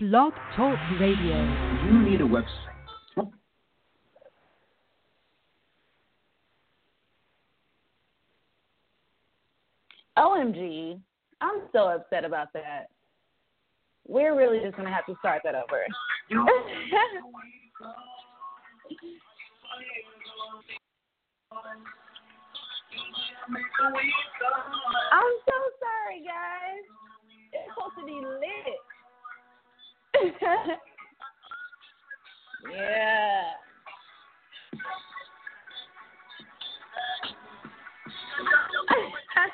Blog Talk Radio. You need a website. OMG. I'm so upset about that. We're really just gonna have to start that over. I'm so sorry, guys. It's supposed to be lit. yeah.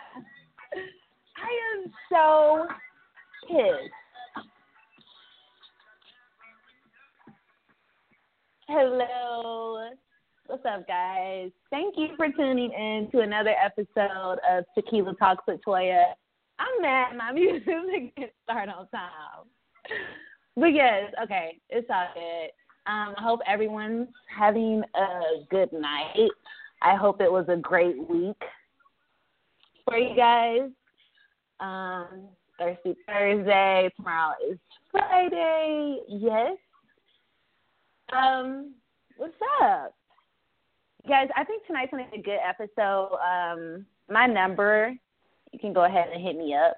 I am so pissed. Hello. What's up, guys? Thank you for tuning in to another episode of Tequila Talks with Toya. I'm mad my music didn't start on time. But yes, okay, it's all good. Um, I hope everyone's having a good night. I hope it was a great week for you guys. Um, Thursday, Thursday. Tomorrow is Friday. Yes. Um, what's up? Guys, I think tonight's gonna be a good episode. Um, my number, you can go ahead and hit me up.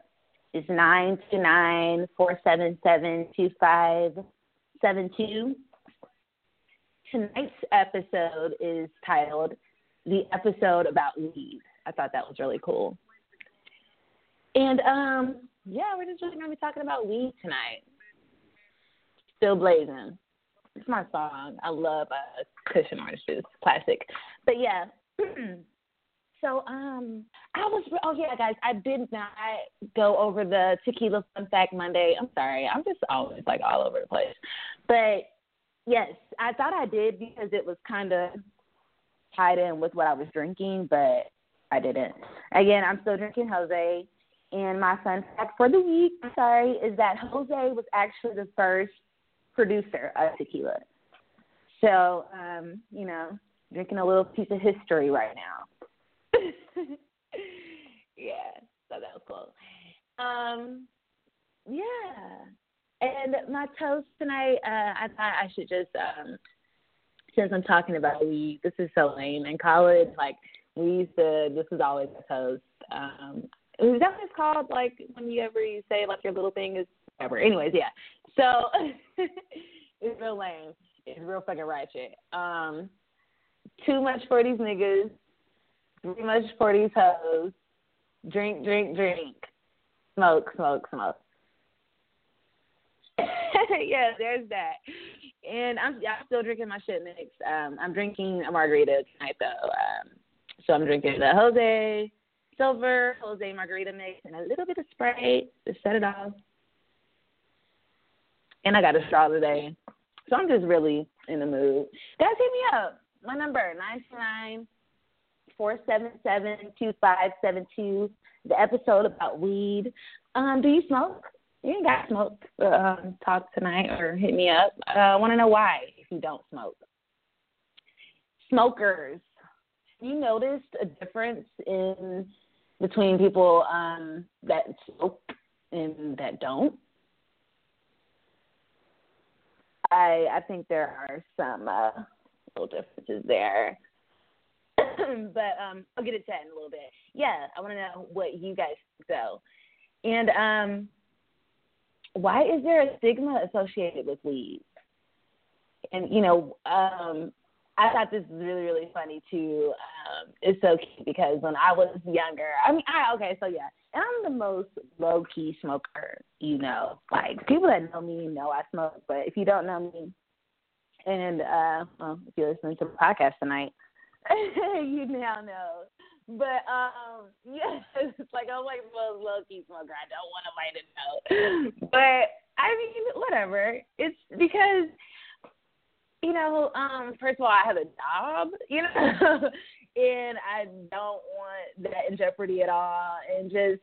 Is nine two nine four seven seven two five seven two. Tonight's episode is titled "The Episode About Weed." I thought that was really cool. And um, yeah, we're just really gonna be talking about weed tonight. Still blazing. It's my song. I love uh, Cushion Juice, classic. But yeah. so um, I was. Oh yeah, guys, I did not go over the Tequila Fun Fact Monday. I'm sorry. I'm just always like all over the place. But yes, I thought I did because it was kind of tied in with what I was drinking, but I didn't. Again, I'm still drinking Jose. And my fun fact for the week, sorry, is that Jose was actually the first producer of tequila. So, um, you know, drinking a little piece of history right now. yeah, so that was cool. Um, yeah. And my toast tonight, uh, I thought I should just, um, since I'm talking about weed, this is so lame. In college, like, we used to, this was always a toast. Um, is that what it's called? Like, whenever you say, like, your little thing is whatever. Anyways, yeah. So it's real lame. It's real fucking ratchet. Um, too much for these niggas. Too much for these hoes. Drink, drink, drink. Smoke, smoke, smoke. yeah, there's that. And I'm I'm still drinking my shit mix. Um, I'm drinking a margarita tonight though. Um, so I'm drinking the Jose Silver Jose Margarita mix and a little bit of Sprite to set it off and I got a straw today. So I'm just really in the mood. Guys, hit me up. My number nine two nine four seven seven two five seven two. The episode about weed. Um, do you smoke? You ain't got smoke. Um, talk tonight or hit me up. Uh, I want to know why if you don't smoke. Smokers, you noticed a difference in between people um, that smoke and that don't? I I think there are some uh, little differences there. but um, I'll get into that in a little bit. Yeah, I want to know what you guys though, and um, why is there a stigma associated with weed? And you know, um, I thought this was really really funny too. Um, it's so cute because when I was younger, I mean, I okay, so yeah, and I'm the most low key smoker, you know. Like people that know me know I smoke, but if you don't know me, and uh, well, if you're listening to the podcast tonight, you now know. But um, yes, it's like I'm like most low key smoker. I don't want nobody to know. But I mean, whatever. It's because you know, um, first of all, I have a job, you know, and I don't want that in jeopardy at all, and just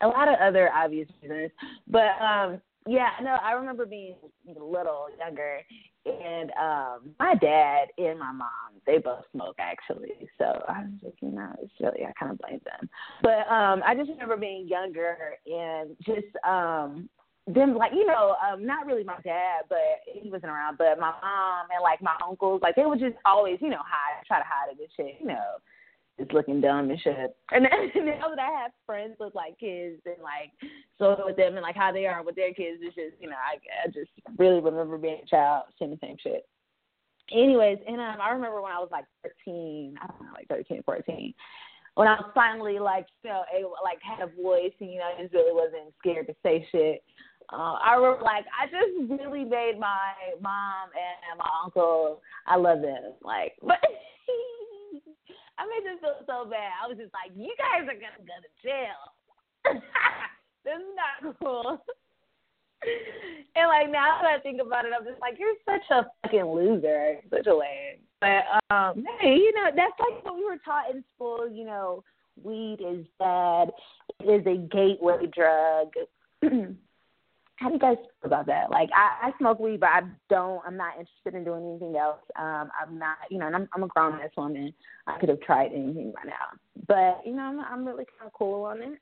a lot of other obvious reasons. But um, yeah, no, I remember being little, younger, and um, my dad and my mom, they both smoke actually. So I was like, you know, it's really I kind of blame them. But um, I just remember being younger and just um, them like you know um not really my dad but he wasn't around but my mom and like my uncles like they would just always you know hide try to hide it and shit you know just looking dumb and shit and now that I have friends with like kids and like so with them and like how they are with their kids it's just you know I I just really remember being a child seeing the same shit anyways and um I remember when I was like 13 I don't know like 13 14 when I was finally like, you know, able, like had a voice and you know, I just really wasn't scared to say shit. Uh, I remember like I just really made my mom and my uncle. I love them. Like, but I made them feel so bad. I was just like, you guys are gonna go to jail. this is not cool. and like now that I think about it, I'm just like, you're such a fucking loser, such a lame. But um, hey, you know that's like what we were taught in school. You know, weed is bad. It is a gateway drug. How do you guys feel about that? Like, I, I smoke weed, but I don't. I'm not interested in doing anything else. Um, I'm not, you know, and I'm, I'm a grown ass woman. I could have tried anything by now, but you know, I'm, I'm really kind of cool on it.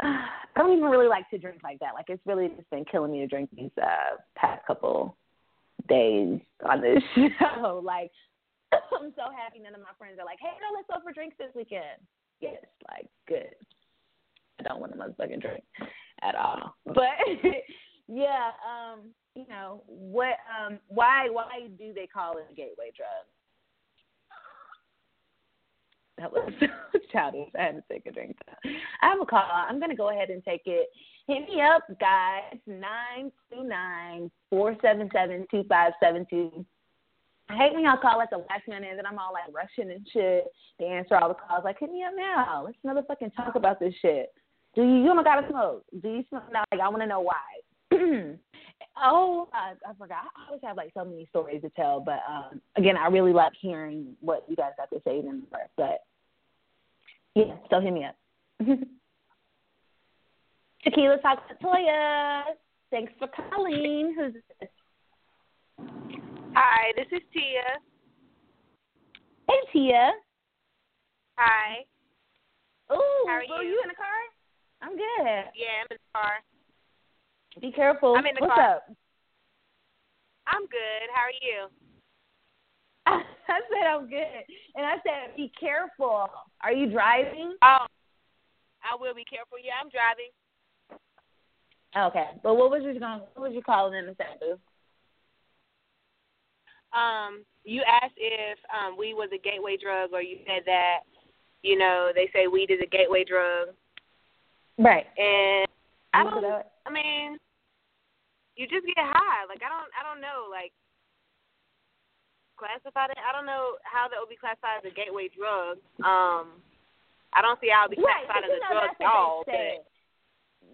I don't even really like to drink like that. Like it's really just been killing me to drink these uh past couple days on this show. Like I'm so happy none of my friends are like, Hey, no, let's go for drinks this weekend. Yes, like good. I don't want a motherfucking drink at all. But yeah, um, you know, what um why why do they call it a gateway drug? That was so childish. I had to take a drink. I have a call. I'm gonna go ahead and take it. Hit me up, guys. Nine two nine four seven seven two five seven two. I hate when y'all call at the last minute and then I'm all like rushing and shit to answer all the calls. Like, hit me up now. Let's motherfucking talk about this shit. Do you you don't gotta smoke? Do you smoke? Now, like I want to know why. oh, I, I forgot. I always have like so many stories to tell, but um, again, I really like hearing what you guys have to say. in Then, but yeah, so hit me up. Tequila Talk to Toya. Thanks for calling. Who's this? Hi, this is Tia. Hey, Tia. Hi. Ooh, How are you? you in the car? I'm good. Yeah, I'm in the car. Be careful. I'm in the What's car. up? I'm good. How are you? I said I'm good, and I said be careful. Are you driving? Oh, I will be careful. Yeah, I'm driving. Okay, but what was you going? What was you calling in the boo? Um, you asked if um weed was a gateway drug, or you said that you know they say weed is a gateway drug, Right. and I don't. I mean, you just get high. Like I don't. I don't know. Like classified it. I don't know how that would be classified as a gateway drug. Um, I don't see how it would be classified but as a drug at all. what they say.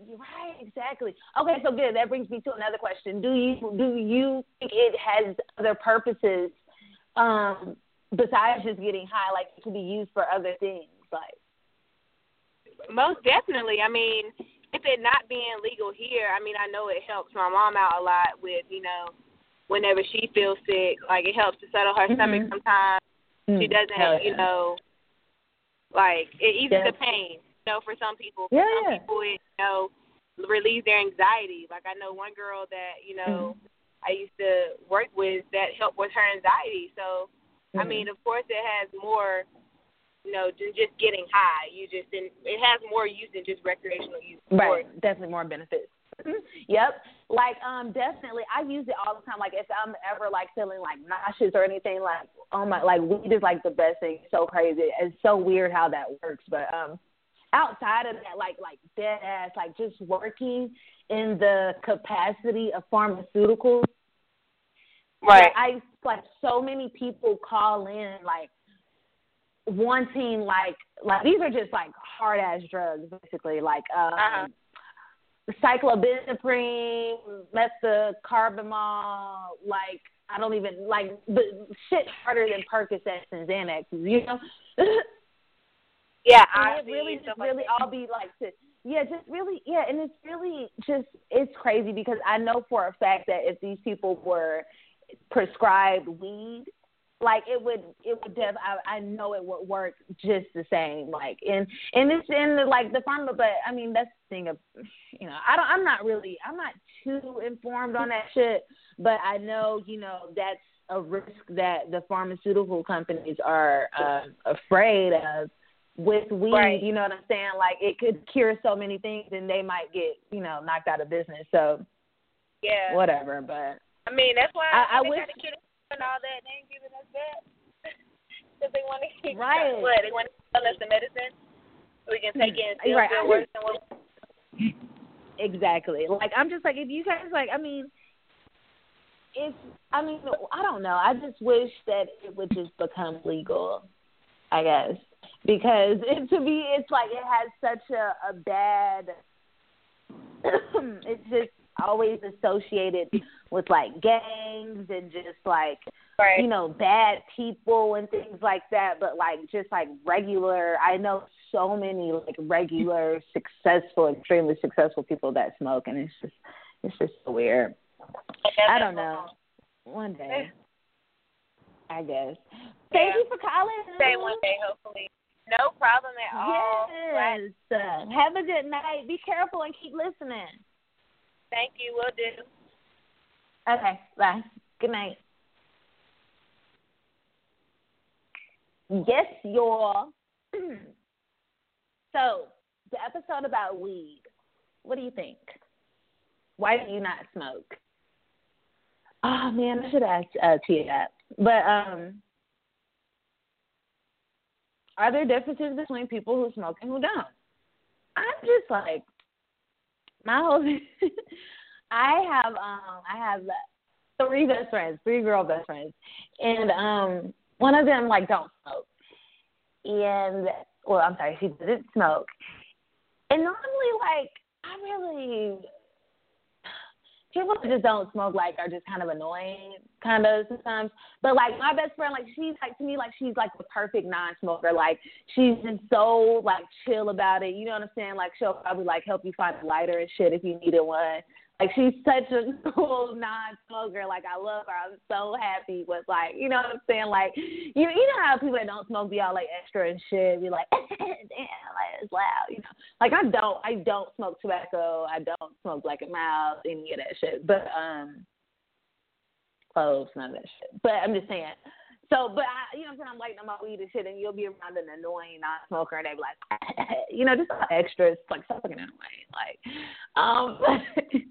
You're Right, exactly. Okay, so good. That brings me to another question. Do you do you think it has other purposes um, besides just getting high? Like it can be used for other things, like But most definitely. I mean, if it not being legal here, I mean, I know it helps my mom out a lot with you know, whenever she feels sick, like it helps to settle her Mhm. stomach sometimes. She doesn't, Hell you know, like it eases Yeah. the pain. You know, for some people, for Yeah, some yeah. people, it you know relieves their anxiety. Like I know one girl that you know Mm-hmm. I used to work with that helped with her anxiety. So I Mhm. mean, of course, it has more, you know, just getting high. You just it has more use than just recreational use. Right, definitely more benefits. yep, like um, definitely. I use it all the time. Like if I'm ever like feeling like nauseous or anything, like oh my, like weed is like the best thing. It's so crazy. It's so weird how that works, but um, outside of that, like like dead ass, like just working in the capacity of pharmaceuticals. Right. I like so many people call in like wanting like like these are just like hard ass drugs basically like um Uh-huh. cyclobenzaprine, methocarbamol, like I don't even like the shit harder than Percocets and Xanax, you know. Yeah, I it really just really that. all be like to yeah, just really yeah, and it's really just it's crazy because I know for a fact that if these people were prescribed weed, like it would it would def I, I know it would work just the same like and and it's in the like the pharma but I mean that's the thing of you know I don't I'm not really I'm not too informed on that shit but I know you know that's a risk that the pharmaceutical companies are uh, afraid of with weed Right. you know what I'm saying like it could cure so many things and they might get you know knocked out of business so Yeah. whatever but I mean, that's why I- I they wish- got to cure and all that. They ain't giving us that because they want to keep Right. What they want to sell us the medicine we can take it and mm, still Right. feel worse than what. Exactly. Like I'm just like if you guys like I mean it's I mean I don't know. I just wish that it would just become legal. I guess because it, to me it's like it has such a a bad it's just always associated with like gangs and just like Right. you know, bad people and things like that, but like just like regular I know so many like regular, successful, extremely successful people that smoke and it's just it's just so weird. I don't know. One day. I guess. Thank Yeah. you for calling. Say one day, hopefully. No problem at all Yes. Uh, have a good night. Be careful and keep listening. Thank you. Will do. Okay. Bye. Good night. Yes, y'all. so, the episode about weed. What do you think? Why do you not smoke? Oh man, I should ask uh, Tia that. But um, are there differences between people who smoke and who don't? I'm just like my whole. I have um I have three best friends, three girl best friends, and um one of them like don't smoke, and well I'm sorry she didn't smoke, and normally like I really people that just don't smoke like are just kind of annoying kind of sometimes. But like my best friend like she's like to me like she's like the perfect non-smoker. Like she's just so like chill about it. You know what i'm saying? Like she'll probably like help you find a lighter and shit if you needed one like she's such a cool non-smoker like i love her i'm so happy with like you know what i'm saying like you you know how people that don't smoke be all like extra and shit be like damn like it's loud you know like I don't I don't smoke tobacco. I don't smoke black and mild, any of that shit. But um cloves, none of that shit. But I'm just saying. So but I you know what I'm saying, I'm lighting on my weed and shit and you'll be around an annoying non smoker and they be like you know, just extra it's like so fucking annoying. Like um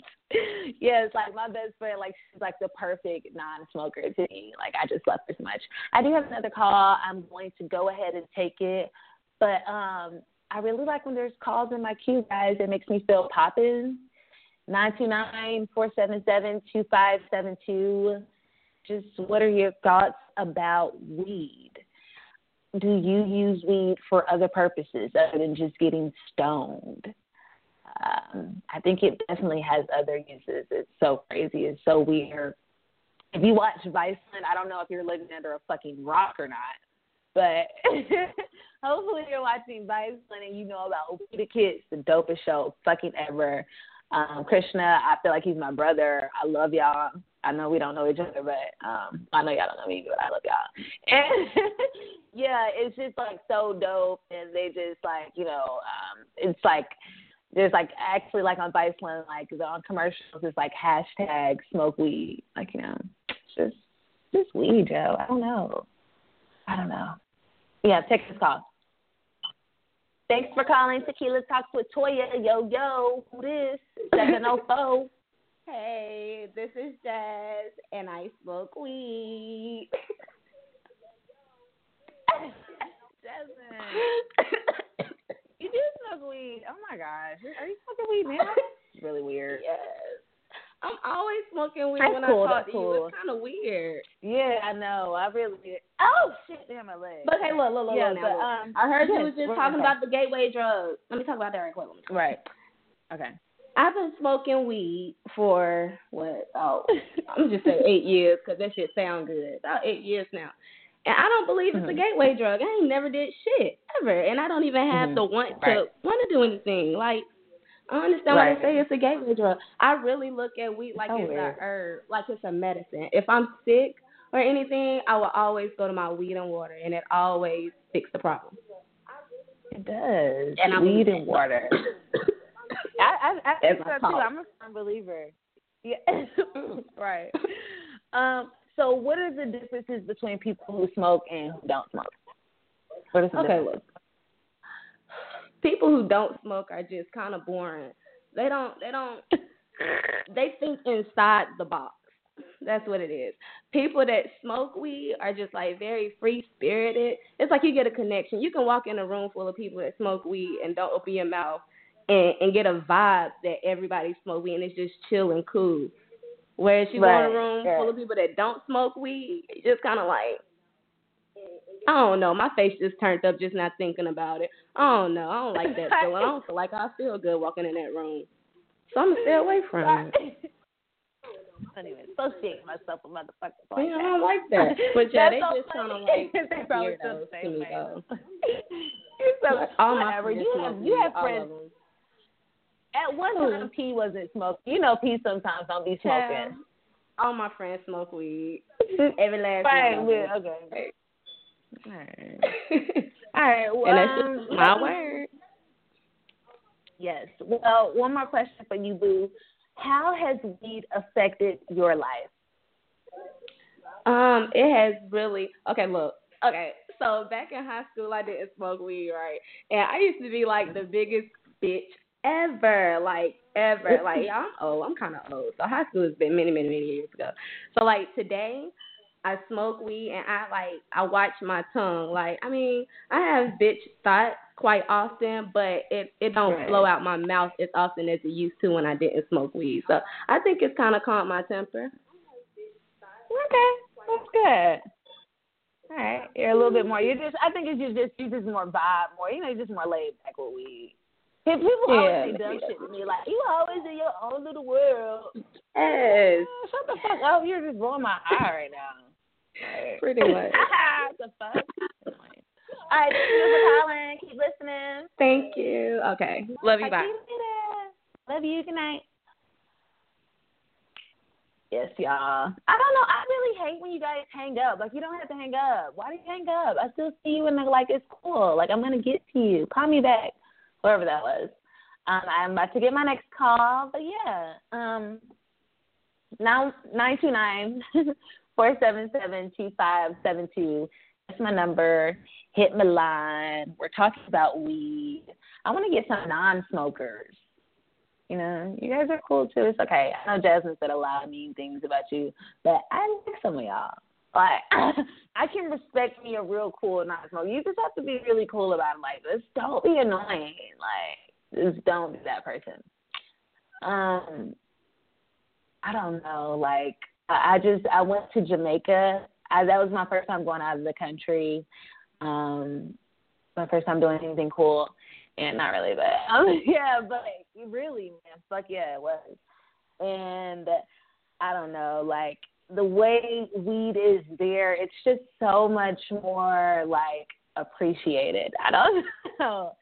yeah, it's like my best friend, like she's like the perfect non smoker to me. Like I just love her so much. I do have another call. I'm going to go ahead and take it. But um I really like when there's calls in my queue, guys. It makes me feel poppin'. Nine two nine four seven seven two five seven two. Just what are your thoughts about weed? Do you use weed for other purposes other than just getting stoned? Um, I think it definitely has other uses. It's so crazy. It's so weird. If you watch Viceland, I don't know if you're living under a fucking rock or not, but hopefully you're watching Viceland and you know about Weediquette, the dopest show fucking ever. Um, Krishna, I feel like he's my brother. I love y'all. I know we don't know each other, but um, I know y'all don't know me, but I love y'all. And yeah, it's just like so dope, and they just like you know, um, it's like there's like actually like on Viceland, like on commercials, it's like hashtag smoke weed, like you know, it's just just weed, Joe. I don't know. I don't know. Yeah, take this call. Thanks for calling Tequila Talks with Toya. Yo, yo, who this? 704. Hey, this is Jazz, and I smoke weed. Jasmine. you do smoke weed. Oh my gosh. Are you smoking weed now? It's really weird. yes. I'm always smoking weed That's when cool, I talk to you. It's kind of weird. Yeah, I know. I really did. Oh, shit. Damn, my leg. But hey, look, look, look, yeah, look now. but, um, I heard you was just talking okay. about the gateway drugs. Let me talk about that right quick. Let me talk. Right. Okay. I've been smoking weed for what? Oh, I'm just say eight years because that shit sound good. About eight years now, and I don't believe it's a Mhm. gateway drug. I ain't never did shit ever, and I don't even have Mhm. the want Right. to want to do anything. Like I understand why they say it's a gateway drug. I really look at weed like So it's weird. a herb, like it's a medicine. If I'm sick or anything, I will always go to my weed and water, and it always fix the problem. It does. And I'm- weed and water. I I, I think so too. I'm a firm believer. Yeah. right. Um. So, what are the differences between people who smoke and who don't smoke? What is the Okay, difference? look. People who don't smoke are just kind of boring. They don't. They don't. they think inside the box. That's what it is. People that smoke weed are just like very free spirited. It's like you get a connection. You can walk in a room full of people that smoke weed and don't open your mouth and, and get a vibe that everybody smoke weed and it's just chill and cool. Whereas you go in a room right. full of people that don't smoke weed, it's just kind of like I don't know. My face just turned up just not thinking about it. I don't know. I don't like that feeling. I don't feel like I feel good walking in that room. So I'm gonna stay away from it. I don't even associate myself with motherfuckers like Yeah, I that. don't like that. But yeah, they so just kind of like They probably feel the same way. so, all my friends You have you have friends. At one Who? time, P wasn't smoking. You know, P sometimes don't be Yeah. smoking. All my friends smoke weed. Every last Right. one. Okay. All right. All right. Well, and that's um, just my word. Yes. Well, one more question for you, Boo. How has weed affected your life? Um, it has really okay. Look, okay. So back in high school, I didn't smoke weed, right? And I used to be like the biggest bitch ever, like ever. Like y'all, I'm old. I'm kind of old. So high school has been many, many, many years ago. So like today, I smoke weed and I like I watch my tongue. Like I mean, I have bitch thoughts quite often, but it it don't Right. flow out my mouth as often as it used to when I didn't smoke weed. So I think it's kind of calmed my temper. Okay, that's good. All right, you're a little bit more. You're just. I think it's just, just you just more vibe, more. You know, you're just more laid back with weed. If people Yeah, always say dumb maybe shit to me, like you always in your own little world. Yes, Oh, shut the fuck up! You're just blowing my high right now. Pretty much. what the fuck? All right, thank you for calling. Keep listening. Thank you. Okay. Love you. Bye. you. Love you. Good night. Yes, y'all. I don't know. I really hate when you guys hang up. Like you don't have to hang up. Why do you hang up? I still see you and like it's cool. Like I'm gonna get to you. Call me back. Whoever that was. Um, I'm about to get my next call, but yeah. Um, now nine two nine four seven seven two five seven two. That's my number. Hit my line. We're talking about weed. I want to get some non-smokers. You know, you guys are cool too. It's okay. I know Jasmine said a lot of mean things about you, but I like some of y'all. Like, I can respect me a real cool non-smoker. You just have to be really cool about it. Like, just don't be annoying. Like, just don't be that person. Um, I don't know. Like, I I just I went to Jamaica. I, that was my first time going out of the country. Um, my first time doing anything cool, and not really, but um, yeah, but really, man, fuck yeah, it was. And I don't know, like the way weed is there, it's just so much more like appreciated. I don't know.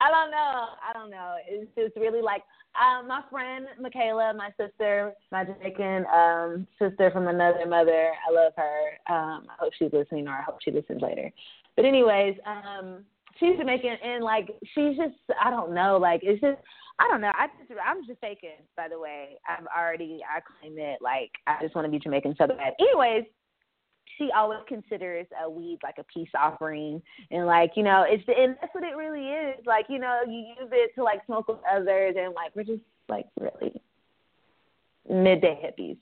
I don't know. I don't know. It's just really like um, my friend Michaela, my sister, my Jamaican um, sister from another mother. I love her. Um, I hope she's listening, or I hope she listens later. But anyways, um, she's Jamaican, and like she's just I don't know. Like it's just I don't know. I just I'm faking. By the way, I'm already I claim it. Like I just want to be Jamaican so bad. Anyways, she always considers a weed like a peace offering and like you know it's the, and that's what it really is like you know you use it to like smoke with others and like we're just like really midday hippies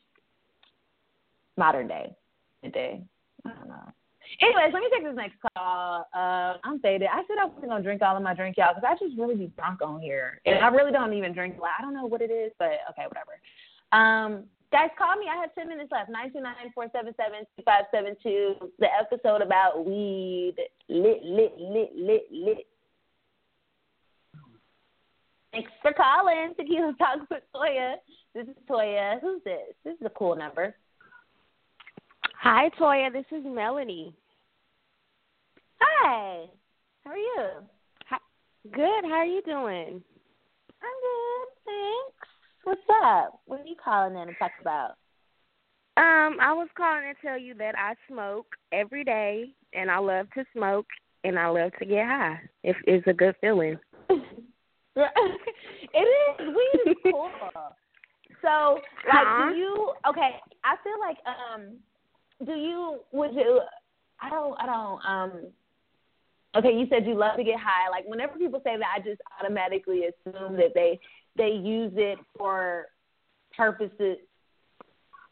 modern day midday i don't know anyways let me take this next call uh i'm faded i said i wasn't gonna drink all of my drink y'all because i just really be drunk on here and i really don't even drink i don't know what it is but okay whatever um Guys, call me. I have 10 minutes left. 929-477-2572. The episode about weed. Lit, lit, lit, lit, lit. Thanks for calling. Tequila Talk with Toya. This is Toya. Who's this? This is a cool number. Hi, Toya. This is Melanie. Hi. How are you? Good. How are you doing? I'm good. Thanks. What's up? What are you calling in to talk about? Um, I was calling to tell you that I smoke every day, and I love to smoke, and I love to get high. It, it's a good feeling. it is. Weed is cool. so, like, Huh? do you? Okay, I feel like, um, do you? Would you? I don't. I don't. Um. Okay, you said you love to get high. Like, whenever people say that, I just automatically assume that they they use it for purposes.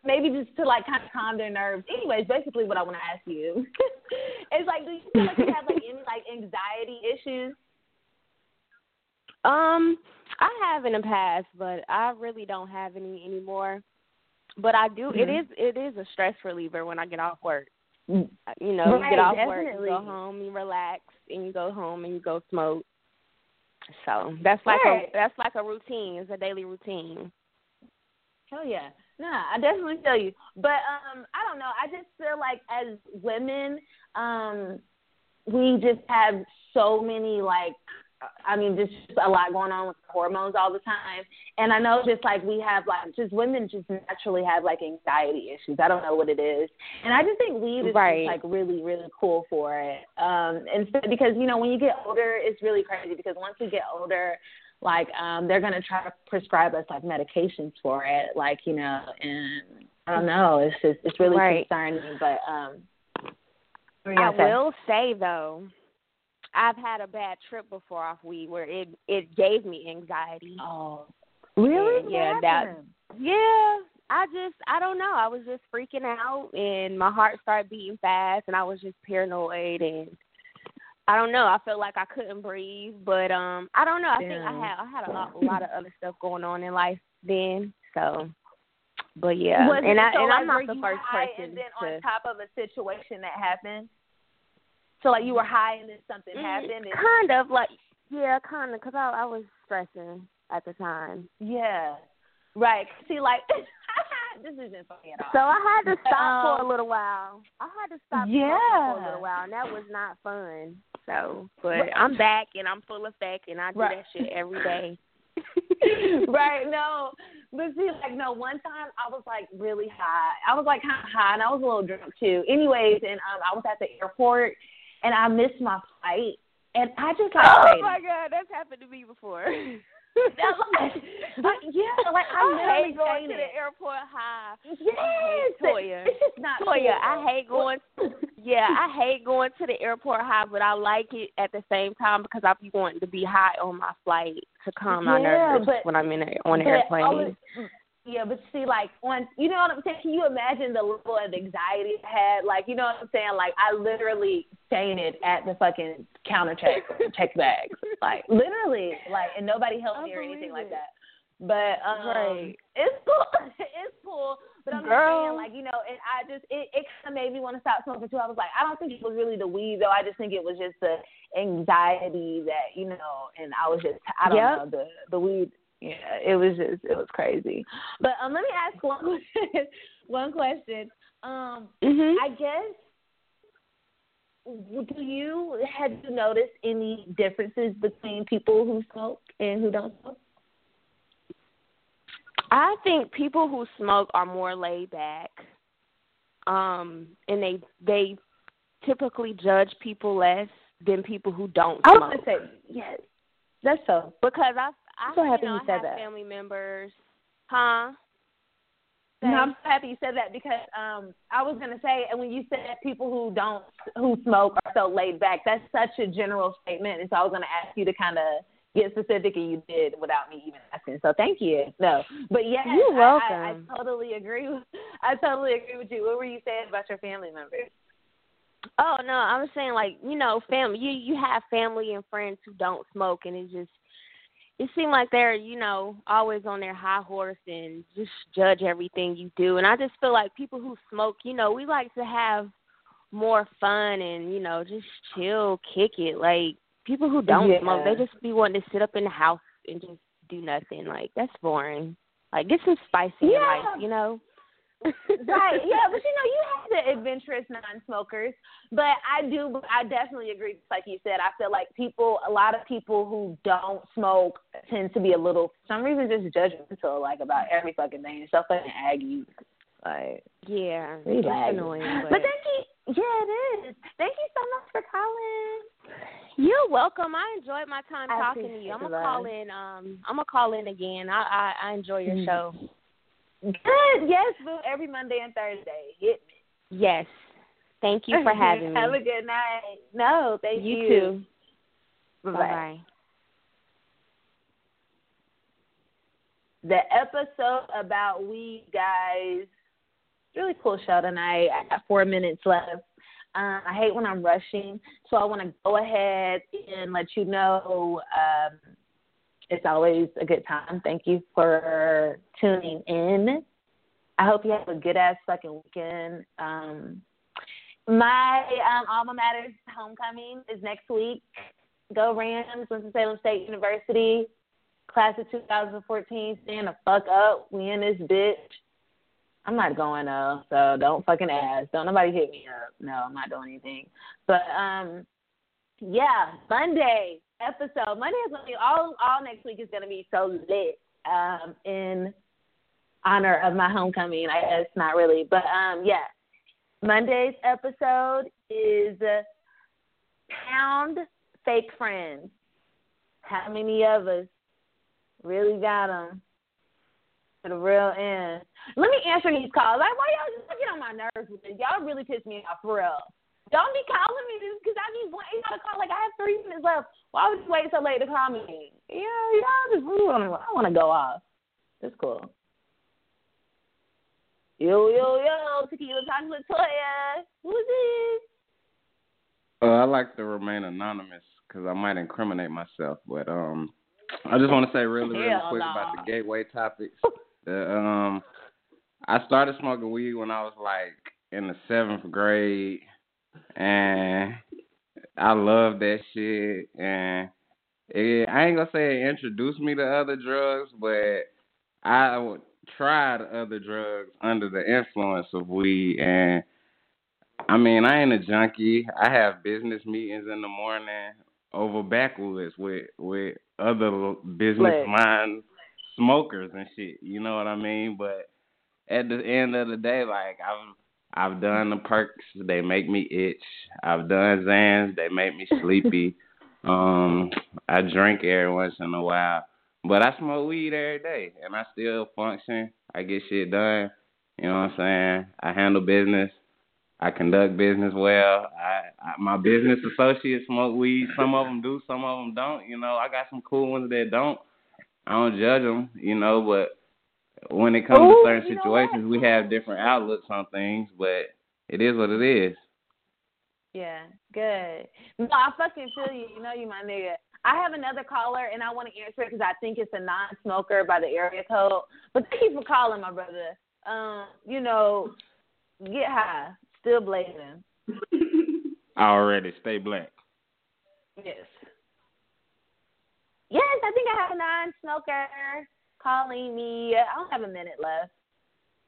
Maybe just to like kind of calm their nerves. Anyways, basically what I want to ask you is like, do you feel like you have like any like anxiety issues? Um, I have in the past, but I really don't have any anymore. But I do. It Mhm. is. It is a stress reliever when I get off work. Mm. You know, you Right, get off work, you go home, you relax, and you go home and you go smoke. So that's like Right. a that's like a routine. It's a daily routine. Hell yeah. Nah, I definitely feel you. But um I don't know. I just feel like as women, um, we just have so many like I mean, there's just a lot going on with hormones all the time. And I know just like we have like just women just naturally have like anxiety issues. I don't know what it is. And I just think weed is Right. just like really, really cool for it. Um and so, because, you know, when you get older it's really crazy because once you get older like um they're gonna try to prescribe us like medications for it, like, you know, and I don't know, it's just it's really Right. concerning. But um what were you I will say though, I've had a bad trip before off weed where it it gave me anxiety. Oh, really? Yeah, What that- Yeah, I just I don't know. I was just freaking out and my heart started beating fast and I was just paranoid and I don't know. I felt like I couldn't breathe, but um I don't know. I think I Yeah. had I had a lot a lot of other stuff going on in life then. So but yeah. Was and I so, and like, I'm not the you first person and then to on top of a situation that happened. So like you were high and then something Mm, happened. And, kind of like yeah, kind of cuz I I was stressing at the time. yeah, right. See, like this isn't funny at all. So I had to stop for Um, a little while. I had to stop Yeah. for a little while, and that was not fun. So, but I'm back and I'm full effect, and I do Right. that shit every day. right, no. But see, like, no, one time I was like really high. I was like kind of high, and I was a little drunk too. Anyways, and um, I was at the airport, and I missed my flight, and I just like, oh stayed- my god, that's happened to me before. but yeah, like I, I hate going to the airport high. Yes, Toya. It's just not Toya, cool. I hate going. Yeah, I hate going to the airport high, but I like it at the same time because I be wanting to be high on my flight to calm my Yeah, nerves but- when I'm in a, on an airplane. it- yeah, but see, like on, you know what I'm saying? Can you imagine the level of anxiety I had? Like, you know what I'm saying? Like, I literally fainted at the fucking counter check check bags, like literally, like, and nobody helped me or anything believe like that. But um, Right. it's cool. it's cool. But I'm just saying, like, you know, and I just it, it kind of made me want to stop smoking too. I was like, I don't think it was really the weed though. I just think it was just the anxiety that you know, and I was just I don't Yep. know the the weed. Yeah, it was just it was crazy. But um, let me ask one question. one question. Um, Mhm. I guess do you have you noticed any differences between people who smoke and who don't smoke? I think people who smoke are more laid back. Um, and they they typically judge people less than people who don't Smoke. I want to say yes. That's so. because I I so happy you, know, you I said have that. family members. Huh? No, I'm so happy you said that because um I was gonna say, and when you said people who don't who smoke are so laid back, that's such a general statement, and so I was gonna ask you to kind of get specific, and you did without me even asking. So thank you. No, but yes, You're I, I, welcome. I totally agree. With, I totally agree with you. What were you saying about your family members? Oh no, I was saying like you know, family. You you have family and friends who don't smoke, and it just it seemed like they're you know always on their high horse and just judge everything you do. And I just feel like people who smoke, you know, we like to have more fun and you know just chill, kick it. Like people who don't Yeah. smoke, they just be wanting to sit up in the house and just do nothing. Like that's boring. Like get some spice in your Yeah. life, you know. Right. Yeah, but you know, you have the adventurous non-smokers. But I do, I definitely agree. Like you said, I feel like people, a lot of people who don't smoke tend to be a little, for some reason, just judgmental, like about every fucking thing. It's so fucking aggy. Like, Yeah, really it's annoying. But, but thank you. Yeah, it is. Thank you so much for calling. you're welcome. I enjoyed my time I talking to you. I'm gonna call in. Um, I'm gonna call in again. I I, I enjoy your Mm. show. Good. Yes, boo. Every Monday and Thursday. Hit me. Yes. Thank you for having me. Have a good night. No, thank you you. too. Bye Bye the episode about we guys. Really cool show tonight. I got four minutes left. Uh, I hate when I'm rushing, so I want to go ahead and let you know um, it's always a good time. Thank you for tuning in. I hope you have a good ass fucking weekend. Um, my um, alma mater's homecoming is next week. Go Rams, Winston-Salem State University class of 2014, stand the fuck up. We in this bitch. I'm not going though, so don't fucking ask. Don't nobody hit me up. No, I'm not doing anything. But um, yeah, Monday episode. Monday is gonna be all. All next week is gonna be so lit. Um, in honor of my homecoming. I guess not really, but um, yeah. Monday's episode is pound fake friends. How many of us really got them to the real end? Let me answer these calls. Like, why y'all just get on my nerves with this? Y'all really piss me off for real. Don't be calling me this because I be waiting on a call. Like I have three minutes left. Why would you wait so late to call me? Yeah, y'all just want to. I want to go off. It's cool. Yo yo yo, tequila talking with Toya. Who's this? Uh, I like to remain anonymous because I might incriminate myself. But um, I just want to say really, really Hell quick no. about the gateway topics. The, um, I started smoking weed when I was like in the seventh grade, and I love that shit. And it, I ain't gonna say it introduced me to other drugs, but I would tried other drugs under the influence of weed and I mean, I ain't a junkie. I have business meetings in the morning over backwoods with with other business mind smokers and shit. You know what I mean? But at the end of the day, like I've I've done the perks, they make me itch. I've done Xans, they make me sleepy. um, I drink every once in a while. But I smoke weed every day and I still function. I get shit done. You know what I'm saying? I handle business. I conduct business well. I, I my business associates smoke weed. Some of them do, some of them don't. You know, I got some cool ones that don't. I don't judge them, you know, but when it comes Ooh, to certain situations, we have different outlooks on things, but it is what it is. Yeah, good. No, I fucking feel you. You know you my nigga. I have another caller and I want to answer it because I think it's a non-smoker by the area code. But thank you for calling, my brother. Um, you know, get high, still blazing. Already, stay black. Yes. Yes, I think I have a non-smoker calling me. I don't have a minute left.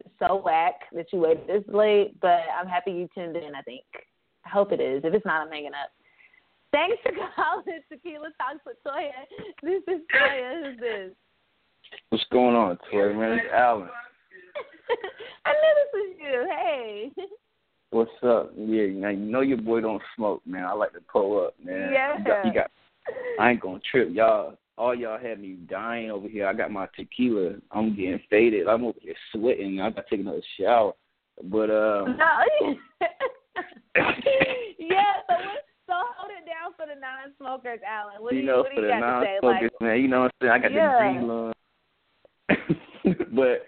It's so whack that you waited this late, but I'm happy you tuned in. I think. I hope it is. If it's not, I'm hanging up. Thanks for calling Tequila Talks with Toya. This is Toya. Who's this? What's going on, Toy man? It's Alan. I knew this was you. Hey. What's up? Yeah, now you know your boy don't smoke, man. I like to pull up, man. Yeah. You got, you got I ain't gonna trip, y'all. All y'all had me dying over here. I got my tequila. I'm getting faded. I'm over here sweating. I got to take another shower. But uh, No. yeah. So what, so hold it down for the non-smokers, Alan. What do you you, know, what do for you the got to say? non-smokers, Like, man, you know what I'm saying? I got Yeah. the green lung. but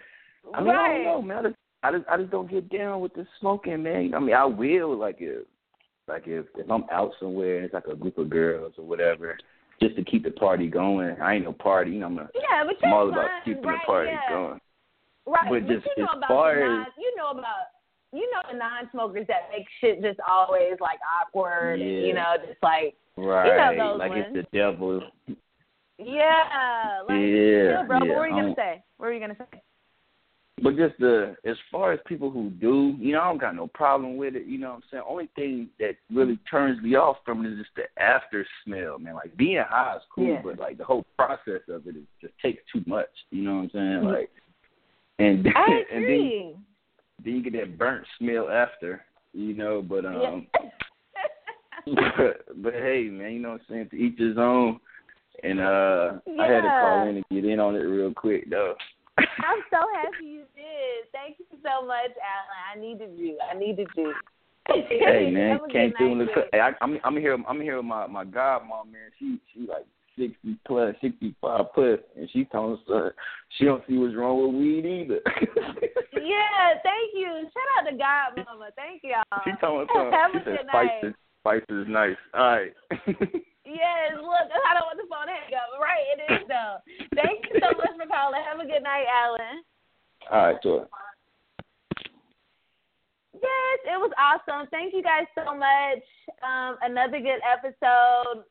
I mean, I right. don't know, man. I just, I just, I just don't get down with the smoking, man. I mean, I will like if, like if if I'm out somewhere and it's like a group of girls or whatever, just to keep the party going. I ain't no party, you know. I'm, a, Yeah, but I'm all about keeping right, the party yeah. going. Right, But but, just you know as far the as- you know about you know the non-smokers that make shit just always like awkward and you know just like Right, you those like ones. it's the devil. yeah, like Yeah, bro. yeah, what were you gonna um, say? What were you gonna say? But just the as far as people who do, you know, I don't got no problem with it. You know what I'm saying? Only thing that really turns me off from it is just the after smell, man. Like being high is cool, Yeah. but like the whole process of it is just takes too much. You know what I'm saying? Like and I and then then you get that burnt smell after, you know. But um, Yeah. but, but hey, man, you know what I'm saying? To each his own. And uh, I had to call in and get in on it real quick though. I'm so happy you did. Thank you so much, Alan. I needed you. I needed you. hey man, came through in the. Hey, I, I'm I'm here. I'm here with my my godmom, man. She she like sixty plus, sixty five plus, and she telling us uh, she don't see what's wrong with weed either. Yeah, thank you. Shout out to Godmama. Thank y'all. she telling us Have she said spice night. is spice is nice. All right. Yes, look, I don't want the phone to hang up. Right, it is though. Thank you so much for calling. Have a good night, Alan. All right, so Yes, it was awesome. Thank you guys so much. Um, another good episode.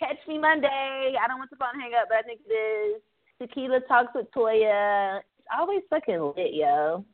Catch me Monday. I don't want the phone to hang up, but I think it is. Tequila Talks with Toya. It's always fucking lit, yo.